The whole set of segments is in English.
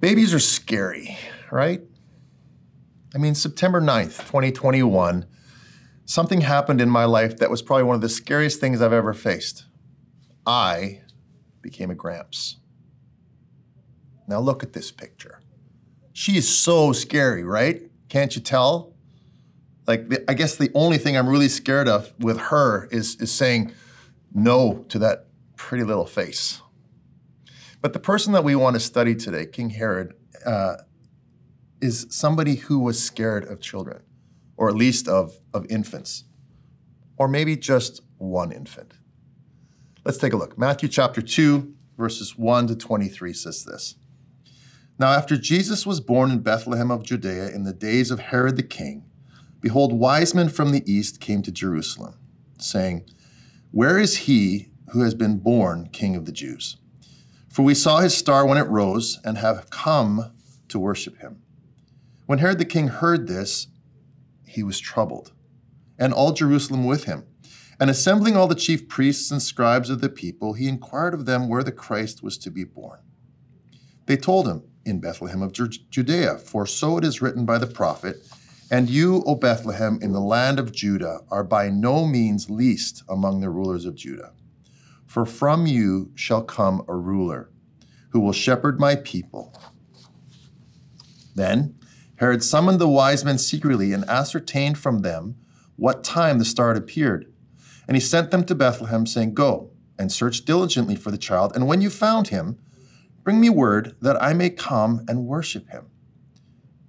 Babies are scary, right? I mean, September 9th, 2021, something happened in my life that was probably one of the scariest things I've ever faced. I became a Gramps. Now look at this picture. She is so scary, right? Can't you tell? Like, the, I guess the only thing I'm really scared of with her is, is saying no to that pretty little face. But the person that we want to study today, King Herod, uh, is somebody who was scared of children, or at least of, of infants, or maybe just one infant. Let's take a look. Matthew chapter 2, verses 1 to 23 says this. Now, after Jesus was born in Bethlehem of Judea in the days of Herod the king, behold, wise men from the east came to Jerusalem, saying, Where is he who has been born king of the Jews? For we saw his star when it rose and have come to worship him. When Herod the king heard this, he was troubled, and all Jerusalem with him. And assembling all the chief priests and scribes of the people, he inquired of them where the Christ was to be born. They told him, In Bethlehem of Judea, for so it is written by the prophet, And you, O Bethlehem, in the land of Judah, are by no means least among the rulers of Judah. For from you shall come a ruler who will shepherd my people. Then Herod summoned the wise men secretly and ascertained from them what time the star had appeared. And he sent them to Bethlehem, saying, Go and search diligently for the child, and when you found him, bring me word that I may come and worship him.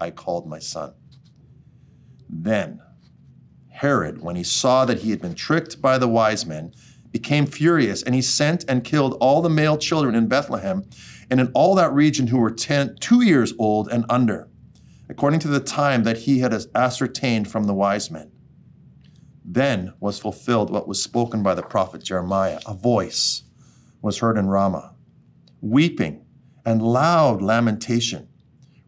I called my son. Then Herod, when he saw that he had been tricked by the wise men, became furious, and he sent and killed all the male children in Bethlehem and in all that region who were ten, two years old and under, according to the time that he had ascertained from the wise men. Then was fulfilled what was spoken by the prophet Jeremiah. A voice was heard in Ramah, weeping and loud lamentation.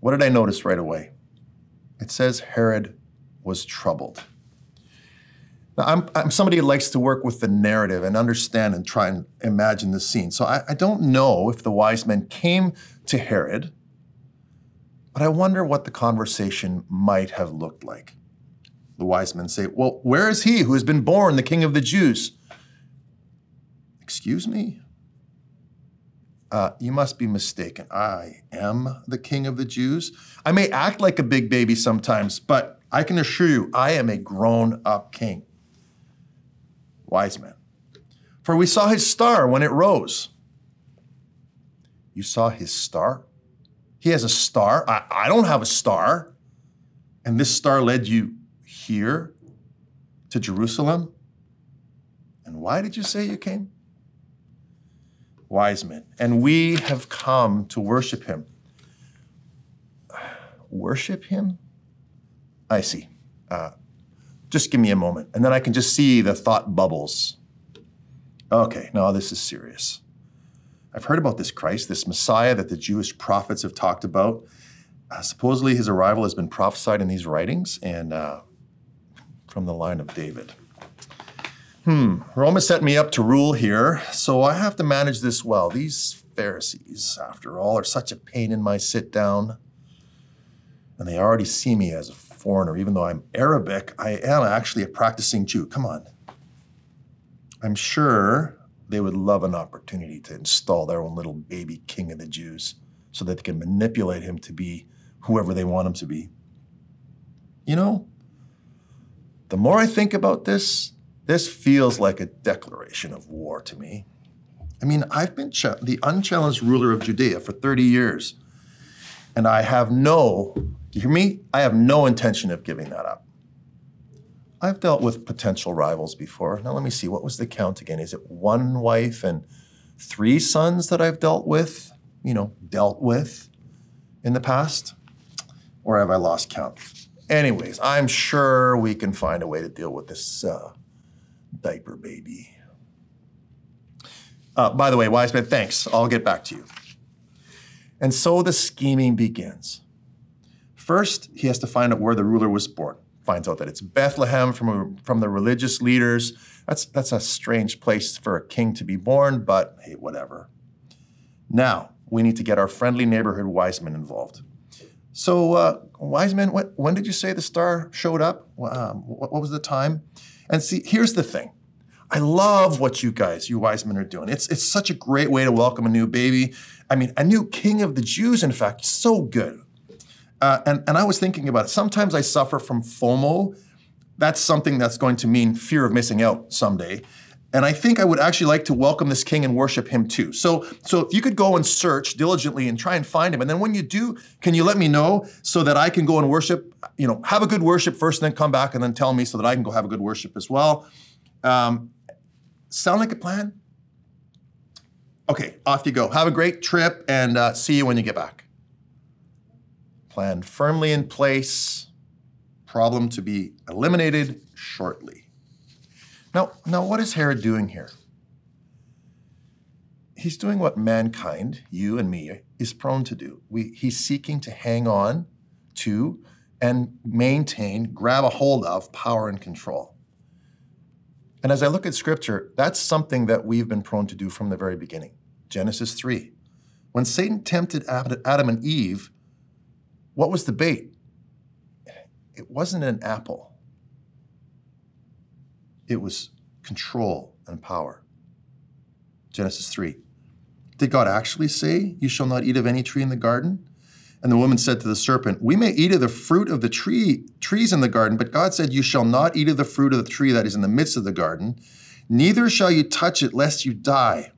What did I notice right away? It says Herod was troubled. Now, I'm, I'm somebody who likes to work with the narrative and understand and try and imagine the scene. So I, I don't know if the wise men came to Herod, but I wonder what the conversation might have looked like. The wise men say, Well, where is he who has been born the king of the Jews? Excuse me? Uh, you must be mistaken. I am the king of the Jews. I may act like a big baby sometimes, but I can assure you, I am a grown up king wise man. For we saw his star when it rose. You saw his star? He has a star. I, I don't have a star. And this star led you here to Jerusalem? And why did you say you came? Wise men. And we have come to worship him. Worship him? I see. Uh, just give me a moment. And then I can just see the thought bubbles. Okay, now this is serious. I've heard about this Christ, this Messiah that the Jewish prophets have talked about. Uh, supposedly, his arrival has been prophesied in these writings and uh, from the line of David. Hmm, Rome has set me up to rule here, so I have to manage this well. These Pharisees, after all, are such a pain in my sit down. And they already see me as a foreigner. Even though I'm Arabic, I am actually a practicing Jew. Come on. I'm sure they would love an opportunity to install their own little baby king of the Jews so that they can manipulate him to be whoever they want him to be. You know, the more I think about this, this feels like a declaration of war to me. I mean, I've been the unchallenged ruler of Judea for 30 years, and I have no, do you hear me? I have no intention of giving that up. I've dealt with potential rivals before. Now, let me see, what was the count again? Is it one wife and three sons that I've dealt with, you know, dealt with in the past? Or have I lost count? Anyways, I'm sure we can find a way to deal with this uh, diaper baby. Uh, by the way, wise Wiseman, thanks. I'll get back to you. And so the scheming begins. First, he has to find out where the ruler was born finds out that it's Bethlehem from, from the religious leaders. That's, that's a strange place for a king to be born, but hey, whatever. Now, we need to get our friendly neighborhood wise men involved. So, uh, wise men, what, when did you say the star showed up? Um, what, what was the time? And see, here's the thing. I love what you guys, you wise men, are doing. It's, it's such a great way to welcome a new baby. I mean, a new king of the Jews, in fact, so good. Uh, and, and I was thinking about it. Sometimes I suffer from FOMO. That's something that's going to mean fear of missing out someday. And I think I would actually like to welcome this king and worship him too. So, so if you could go and search diligently and try and find him, and then when you do, can you let me know so that I can go and worship? You know, have a good worship first, and then come back and then tell me so that I can go have a good worship as well. Um, sound like a plan? Okay, off you go. Have a great trip, and uh, see you when you get back plan firmly in place, problem to be eliminated shortly. Now, now what is Herod doing here? He's doing what mankind, you and me, is prone to do. We, he's seeking to hang on to and maintain, grab a hold of power and control. And as I look at scripture, that's something that we've been prone to do from the very beginning. Genesis 3. When Satan tempted Adam and Eve what was the bait? It wasn't an apple, it was control and power. Genesis 3. Did God actually say, You shall not eat of any tree in the garden? And the woman said to the serpent, We may eat of the fruit of the tree, trees in the garden, but God said, You shall not eat of the fruit of the tree that is in the midst of the garden, neither shall you touch it, lest you die.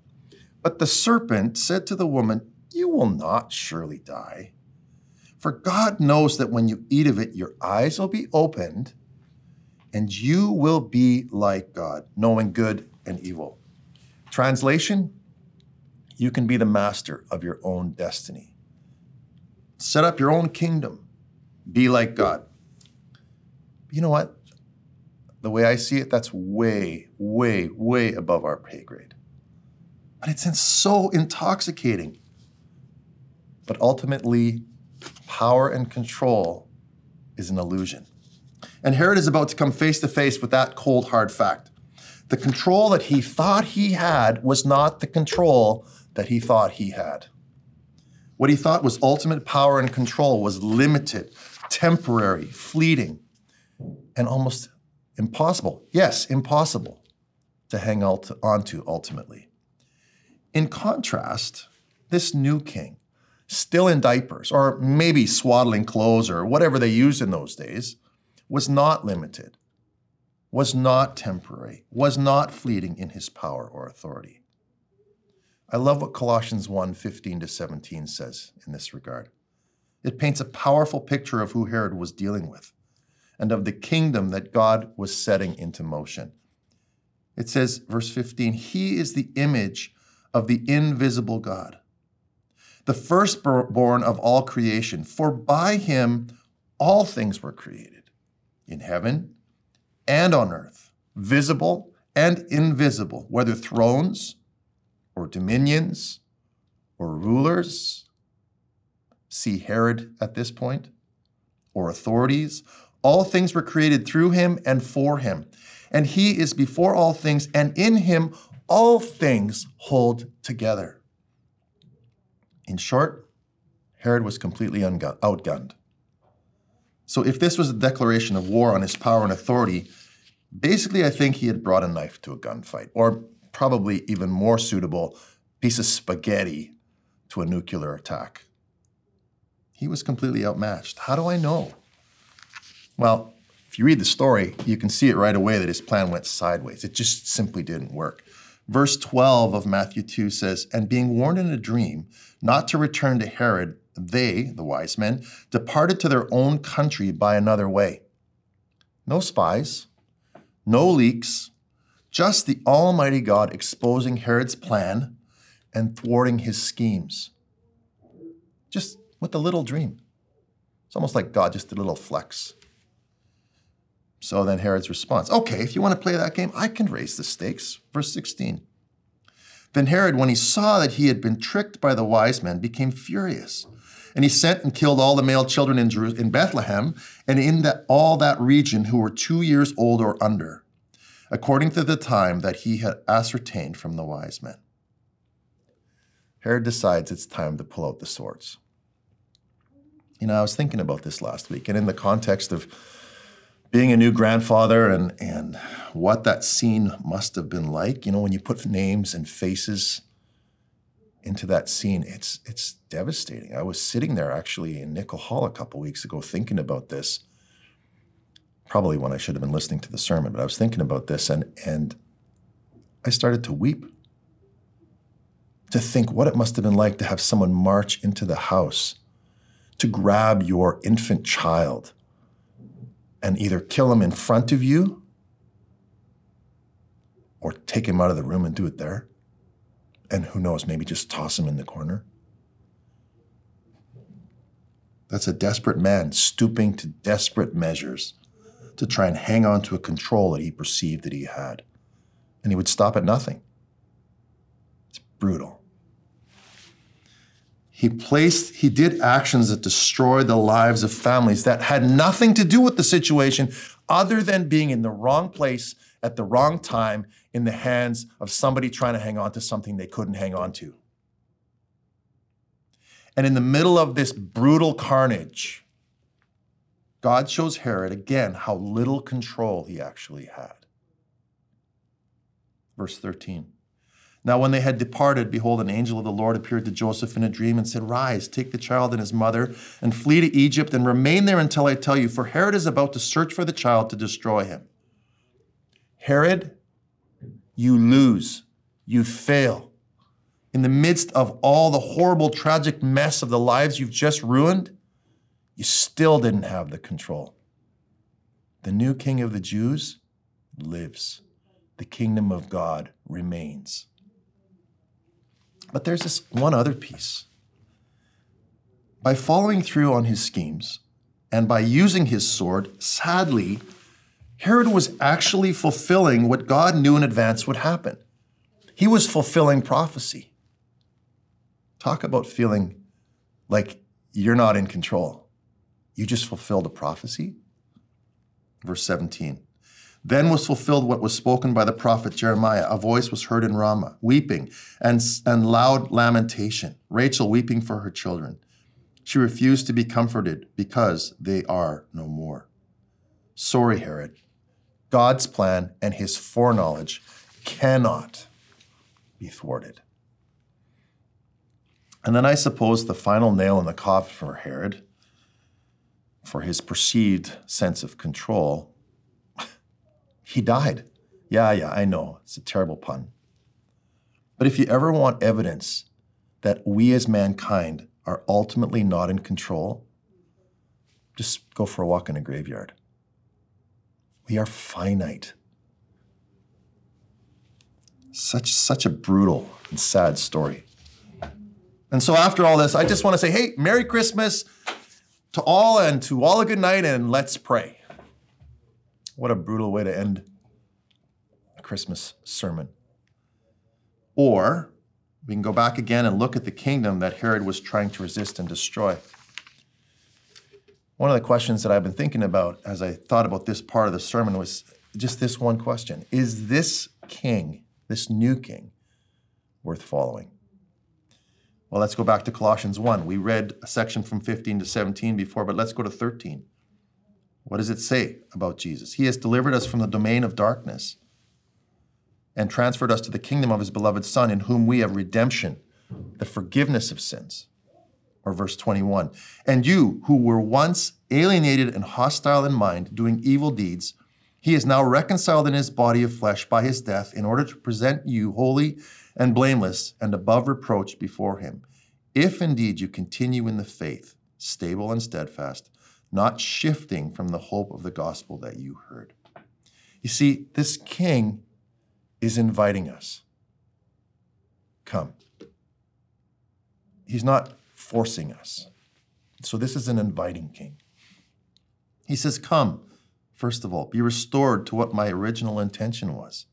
But the serpent said to the woman, You will not surely die. For God knows that when you eat of it, your eyes will be opened and you will be like God, knowing good and evil. Translation You can be the master of your own destiny. Set up your own kingdom. Be like God. You know what? The way I see it, that's way, way, way above our pay grade. But it's so intoxicating. But ultimately, power and control is an illusion. And Herod is about to come face to face with that cold, hard fact. The control that he thought he had was not the control that he thought he had. What he thought was ultimate power and control was limited, temporary, fleeting, and almost impossible. Yes, impossible to hang on to ultimately. In contrast, this new king still in diapers, or maybe swaddling clothes or whatever they used in those days, was not limited, was not temporary, was not fleeting in his power or authority. I love what Colossians 1 15 to 17 says in this regard. It paints a powerful picture of who Herod was dealing with and of the kingdom that God was setting into motion. It says, verse 15, He is the image of the invisible God the firstborn of all creation. For by him all things were created, in heaven and on earth, visible and invisible, whether thrones or dominions or rulers. see Herod at this point or authorities. All things were created through him and for him. And he is before all things, and in him all things hold together. In short, Herod was completely outgunned. So, if this was a declaration of war on his power and authority, basically, I think he had brought a knife to a gunfight, or probably even more suitable, piece of spaghetti to a nuclear attack. He was completely outmatched. How do I know? Well, if you read the story, you can see it right away that his plan went sideways. It just simply didn't work. Verse 12 of Matthew 2 says, And being warned in a dream not to return to Herod, they, the wise men, departed to their own country by another way. No spies, no leaks, just the Almighty God exposing Herod's plan and thwarting his schemes. Just with a little dream. It's almost like God just did a little flex. So then Herod's response okay, if you want to play that game, I can raise the stakes. Verse 16. Then Herod, when he saw that he had been tricked by the wise men, became furious. And he sent and killed all the male children in, Jeru- in Bethlehem and in the, all that region who were two years old or under, according to the time that he had ascertained from the wise men. Herod decides it's time to pull out the swords. You know, I was thinking about this last week, and in the context of being a new grandfather and and what that scene must have been like. You know, when you put names and faces into that scene, it's it's devastating. I was sitting there actually in Nickel Hall a couple weeks ago thinking about this. Probably when I should have been listening to the sermon, but I was thinking about this and and I started to weep. To think what it must have been like to have someone march into the house to grab your infant child and either kill him in front of you or take him out of the room and do it there. And who knows, maybe just toss him in the corner. That's a desperate man stooping to desperate measures to try and hang on to a control that he perceived that he had. And he would stop at nothing. It's brutal. He placed, he did actions that destroyed the lives of families that had nothing to do with the situation other than being in the wrong place at the wrong time in the hands of somebody trying to hang on to something they couldn't hang on to. And in the middle of this brutal carnage, God shows Herod again how little control he actually had. Verse 13. Now, when they had departed, behold, an angel of the Lord appeared to Joseph in a dream and said, Rise, take the child and his mother, and flee to Egypt, and remain there until I tell you, for Herod is about to search for the child to destroy him. Herod, you lose, you fail. In the midst of all the horrible, tragic mess of the lives you've just ruined, you still didn't have the control. The new king of the Jews lives, the kingdom of God remains. But there's this one other piece. By following through on his schemes and by using his sword, sadly, Herod was actually fulfilling what God knew in advance would happen. He was fulfilling prophecy. Talk about feeling like you're not in control. You just fulfilled a prophecy. Verse 17. Then was fulfilled what was spoken by the prophet Jeremiah. A voice was heard in Ramah, weeping and, and loud lamentation, Rachel weeping for her children. She refused to be comforted because they are no more. Sorry, Herod. God's plan and his foreknowledge cannot be thwarted. And then I suppose the final nail in the coffin for Herod, for his perceived sense of control, he died. Yeah, yeah, I know. It's a terrible pun. But if you ever want evidence that we as mankind are ultimately not in control, just go for a walk in a graveyard. We are finite. Such, such a brutal and sad story. And so, after all this, I just want to say, hey, Merry Christmas to all and to all a good night, and let's pray. What a brutal way to end a Christmas sermon. Or we can go back again and look at the kingdom that Herod was trying to resist and destroy. One of the questions that I've been thinking about as I thought about this part of the sermon was just this one question Is this king, this new king, worth following? Well, let's go back to Colossians 1. We read a section from 15 to 17 before, but let's go to 13. What does it say about Jesus? He has delivered us from the domain of darkness and transferred us to the kingdom of his beloved Son, in whom we have redemption, the forgiveness of sins or verse 21. And you, who were once alienated and hostile in mind, doing evil deeds, he is now reconciled in his body of flesh by his death in order to present you holy and blameless and above reproach before him. If indeed you continue in the faith, stable and steadfast, not shifting from the hope of the gospel that you heard. You see, this king is inviting us. Come. He's not forcing us. So this is an inviting king. He says, Come, first of all, be restored to what my original intention was.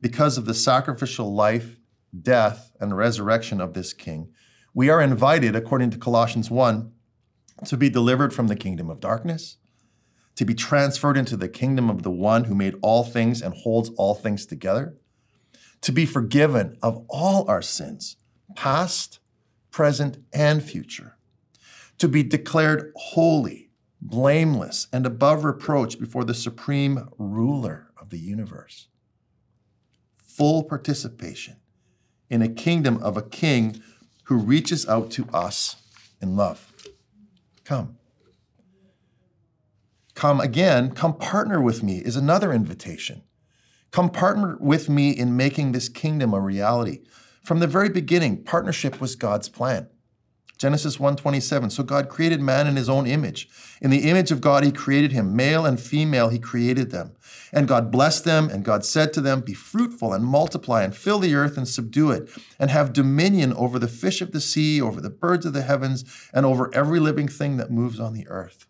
Because of the sacrificial life, death, and resurrection of this king, we are invited, according to Colossians 1, to be delivered from the kingdom of darkness, to be transferred into the kingdom of the one who made all things and holds all things together, to be forgiven of all our sins, past, present, and future, to be declared holy, blameless, and above reproach before the supreme ruler of the universe. Full participation in a kingdom of a king who reaches out to us in love. Come. Come again, come partner with me is another invitation. Come partner with me in making this kingdom a reality. From the very beginning, partnership was God's plan. Genesis 1:27 So God created man in his own image. In the image of God he created him, male and female he created them. And God blessed them and God said to them, be fruitful and multiply and fill the earth and subdue it and have dominion over the fish of the sea, over the birds of the heavens and over every living thing that moves on the earth.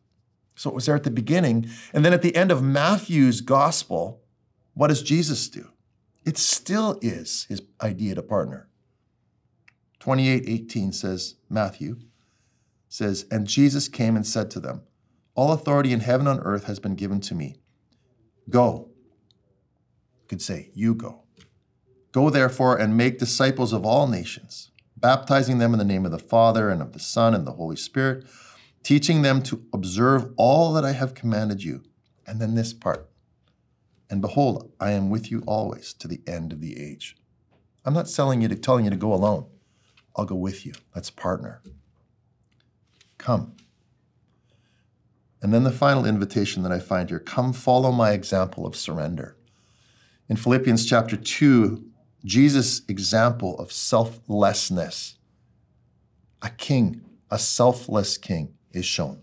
So it was there at the beginning, and then at the end of Matthew's gospel, what does Jesus do? It still is his idea to partner. 28:18 says, Matthew says, And Jesus came and said to them, All authority in heaven and on earth has been given to me. Go. You could say, You go. Go therefore and make disciples of all nations, baptizing them in the name of the Father and of the Son and the Holy Spirit, teaching them to observe all that I have commanded you. And then this part and behold, I am with you always to the end of the age. I'm not telling you to, telling you to go alone. I'll go with you. Let's partner. Come. And then the final invitation that I find here come follow my example of surrender. In Philippians chapter 2, Jesus' example of selflessness, a king, a selfless king, is shown.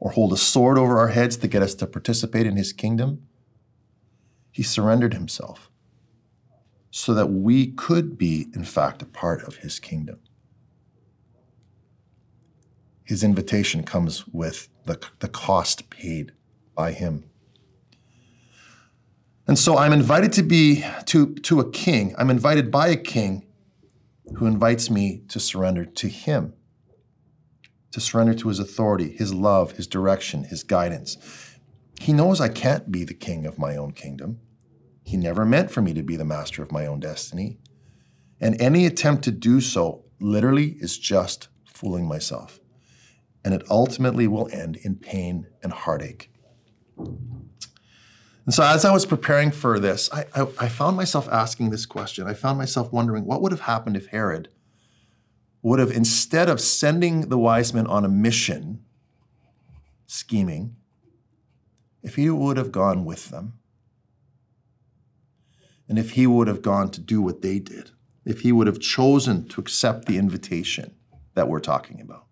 or hold a sword over our heads to get us to participate in his kingdom. He surrendered himself so that we could be, in fact, a part of his kingdom. His invitation comes with the, the cost paid by him. And so I'm invited to be to, to a king. I'm invited by a king who invites me to surrender to him to surrender to his authority, his love, his direction, his guidance. He knows I can't be the king of my own kingdom. He never meant for me to be the master of my own destiny. And any attempt to do so literally is just fooling myself. And it ultimately will end in pain and heartache. And so, as I was preparing for this, I, I, I, found myself asking this question. I found myself wondering what would have happened if Herod would have, instead of sending the wise men on a mission, scheming, if he would have gone with them, and if he would have gone to do what they did, if he would have chosen to accept the invitation that we're talking about,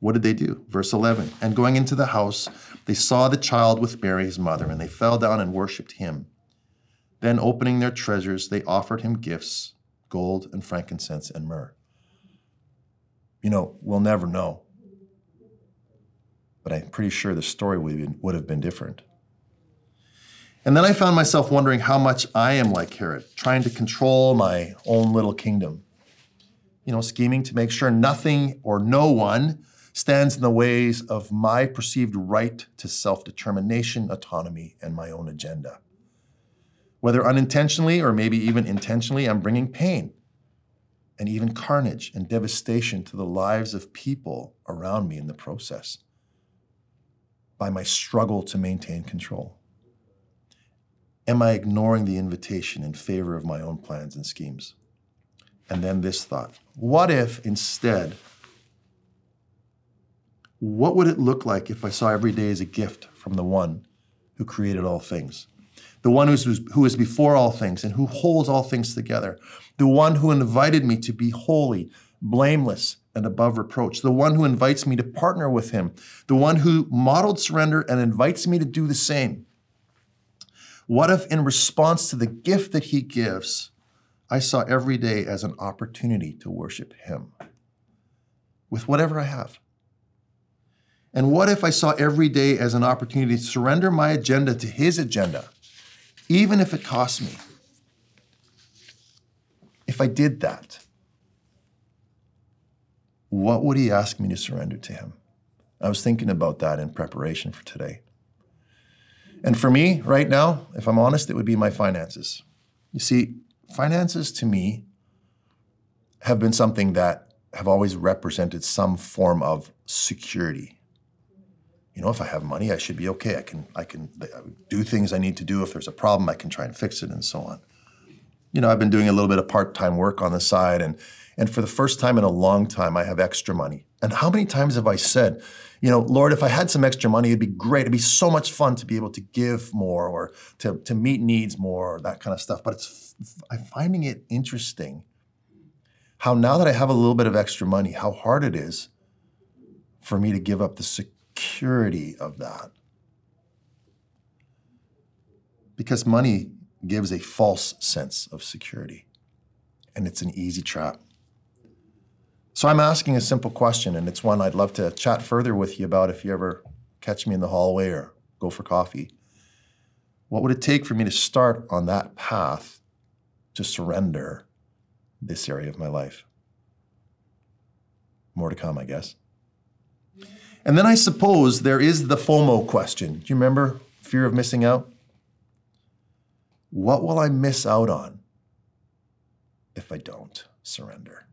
What did they do? Verse 11. And going into the house, they saw the child with Mary, his mother, and they fell down and worshiped him. Then, opening their treasures, they offered him gifts gold and frankincense and myrrh. You know, we'll never know. But I'm pretty sure the story would have been different. And then I found myself wondering how much I am like Herod, trying to control my own little kingdom. You know, scheming to make sure nothing or no one stands in the ways of my perceived right to self determination, autonomy, and my own agenda. Whether unintentionally or maybe even intentionally, I'm bringing pain and even carnage and devastation to the lives of people around me in the process by my struggle to maintain control. Am I ignoring the invitation in favor of my own plans and schemes? And then this thought what if instead, what would it look like if I saw every day as a gift from the one who created all things? The one who's, who is before all things and who holds all things together. The one who invited me to be holy, blameless, and above reproach. The one who invites me to partner with him. The one who modeled surrender and invites me to do the same. What if, in response to the gift that he gives, I saw every day as an opportunity to worship him with whatever I have? And what if I saw every day as an opportunity to surrender my agenda to his agenda, even if it cost me? If I did that, what would he ask me to surrender to him? I was thinking about that in preparation for today. And for me, right now, if I'm honest, it would be my finances. You see, finances to me have been something that have always represented some form of security. You know, if I have money, I should be okay. I can, I can do things I need to do. If there's a problem, I can try and fix it and so on. You know, I've been doing a little bit of part-time work on the side and and for the first time in a long time, I have extra money. And how many times have I said, you know, Lord, if I had some extra money, it'd be great. It'd be so much fun to be able to give more or to, to meet needs more, or that kind of stuff. But it's I'm finding it interesting how now that I have a little bit of extra money, how hard it is for me to give up the security of that. Because money gives a false sense of security, and it's an easy trap. So I'm asking a simple question, and it's one I'd love to chat further with you about if you ever catch me in the hallway or go for coffee. What would it take for me to start on that path to surrender this area of my life? More to come, I guess. And then I suppose there is the FOMO question. Do you remember fear of missing out? What will I miss out on if I don't surrender?